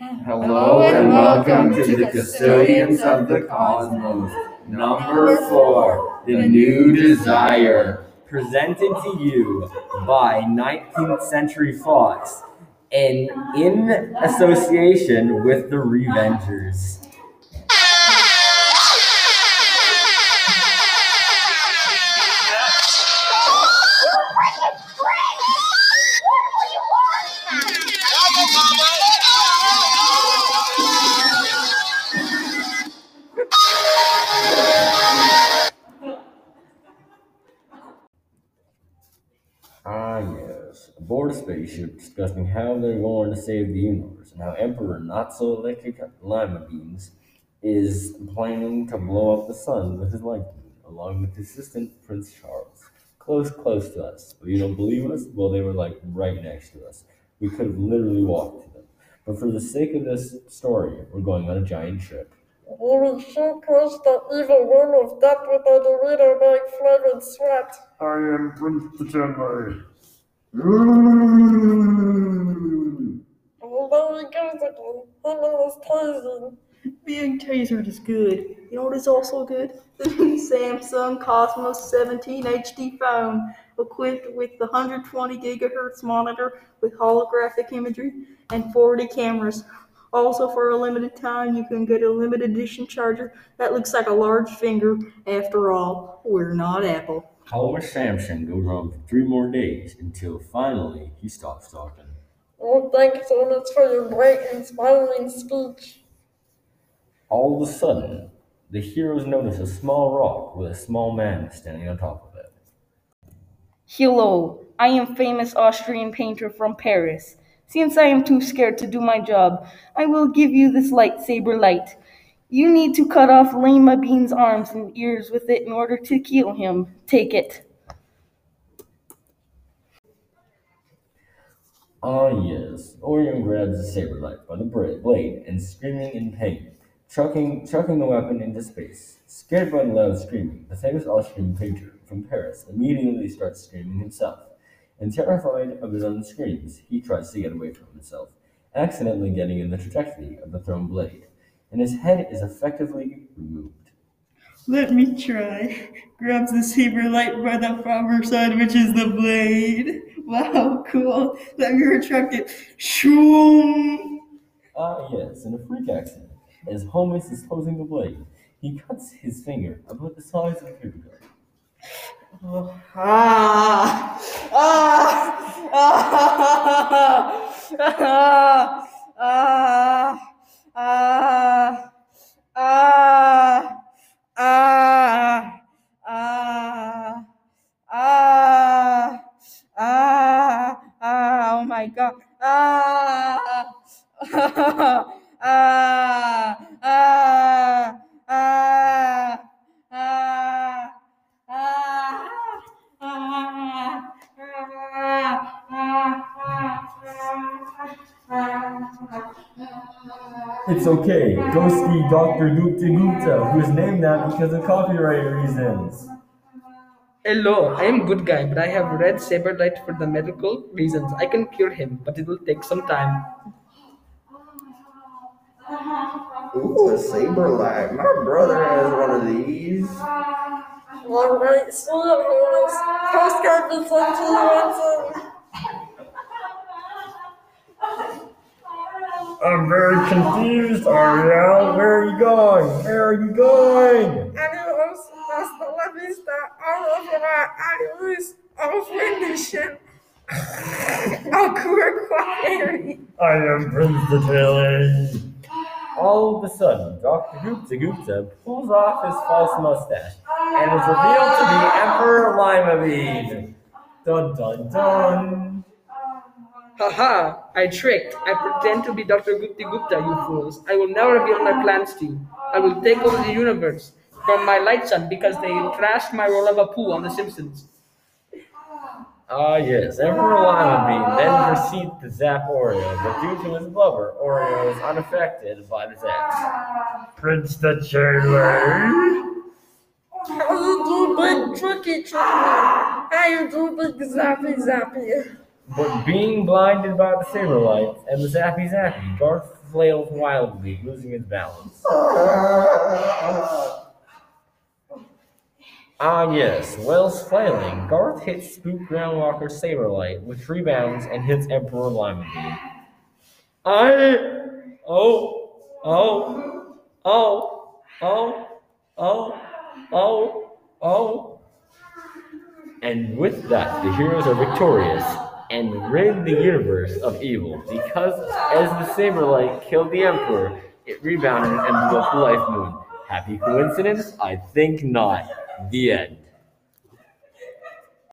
Hello and welcome to the Custodians of the Cosmos. Number four, The New Desire. presented to you by 19th Century Fox and in association with the Revengers. Yes. Aboard a spaceship discussing how they're going to save the universe and how Emperor Not So Electric Lima Beans is planning to blow up the sun with his light beam, along with his assistant Prince Charles. Close, close to us. But you don't believe us? Well, they were like right next to us. We could have literally walked to them. But for the sake of this story, we're going on a giant trip. We will sure crush the evil worm of death with our Dorito bag flavored sweat. I am Prince Degenerate. There he goes again. Being tasered is good. You know what is also good? The Samsung Cosmos 17 HD phone, equipped with the 120 gigahertz monitor with holographic imagery and 40 cameras. Also, for a limited time, you can get a limited edition charger that looks like a large finger. After all, we're not Apple. However, Samson goes on for three more days until finally he stops talking. Well, thank you so much for your great inspiring speech. All of a sudden, the heroes notice a small rock with a small man standing on top of it. Hello, I am famous Austrian painter from Paris. Since I am too scared to do my job, I will give you this lightsaber light. You need to cut off Lima Bean's arms and ears with it in order to kill him. Take it. Ah, yes. Orion grabs the saber knife by the blade and screaming in pain, chucking, chucking the weapon into space. Scared by the loud screaming, the famous Austrian painter from Paris immediately starts screaming himself. And terrified of his own screams, he tries to get away from himself, accidentally getting in the trajectory of the thrown blade, and his head is effectively removed. Let me try. Grabs the saber light by the proper side, which is the blade. Wow, cool. Let me retract it. Shoom. Ah, yes, in a freak accident, as Holmes is closing the blade, he cuts his finger about the size of a paper cup. Ah. Ah. Ah. Ah. Ah. Ah. Ah. Ah. Ah. Ah. Ah. Ah. Oh my god. Ah. Ah. Ah. Ah. Ah. Ah. ah, It's okay. Go see Dr. Gupta Gupta, who is named that because of copyright reasons. Hello, I am good guy, but I have red saberlight for the medical reasons. I can cure him, but it will take some time. Ooh, a saber light. My brother has one of these. All right, see you, Harris. Postcard be sent to you, Watson. I'm very confused, Ariel. Where are you going? Where are you going? Adios, hasta la vista, au revoir, adios, auf Wiedersehen. Au revoir, I am Prince Detilly. All of a sudden, Dr. Gupta Gupta pulls off his false mustache and is revealed to be Emperor Lima Bean. Dun dun dun. Haha, I tricked. I pretend to be Dr. Gupta Gupta, you fools. I will now reveal my plans to you. I will take over the universe from my light sun because they trashed my roll of a poo on The Simpsons. Ah, yes, Emperor Lima Bean then proceeds to zap Oreo, but due to his blubber, Oreo is unaffected by the zap. Prince the Jailer. How you do, big tricky tricky? How you do, big zappy zappy? But being blinded by the saber lights and the zappy zappy, Garth flails wildly, losing his balance. Ah, yes, whilst flailing, Garth hits Spook Groundwalker's Groundwalker Saberlight, which rebounds and hits Emperor Bean. I. Oh, oh, oh, oh, oh, oh, oh. And with that, the heroes are victorious and rid the universe of evil because as the saber light killed the Emperor, it rebounded and blew up the Life Moon. Happy coincidence? I think not. The end.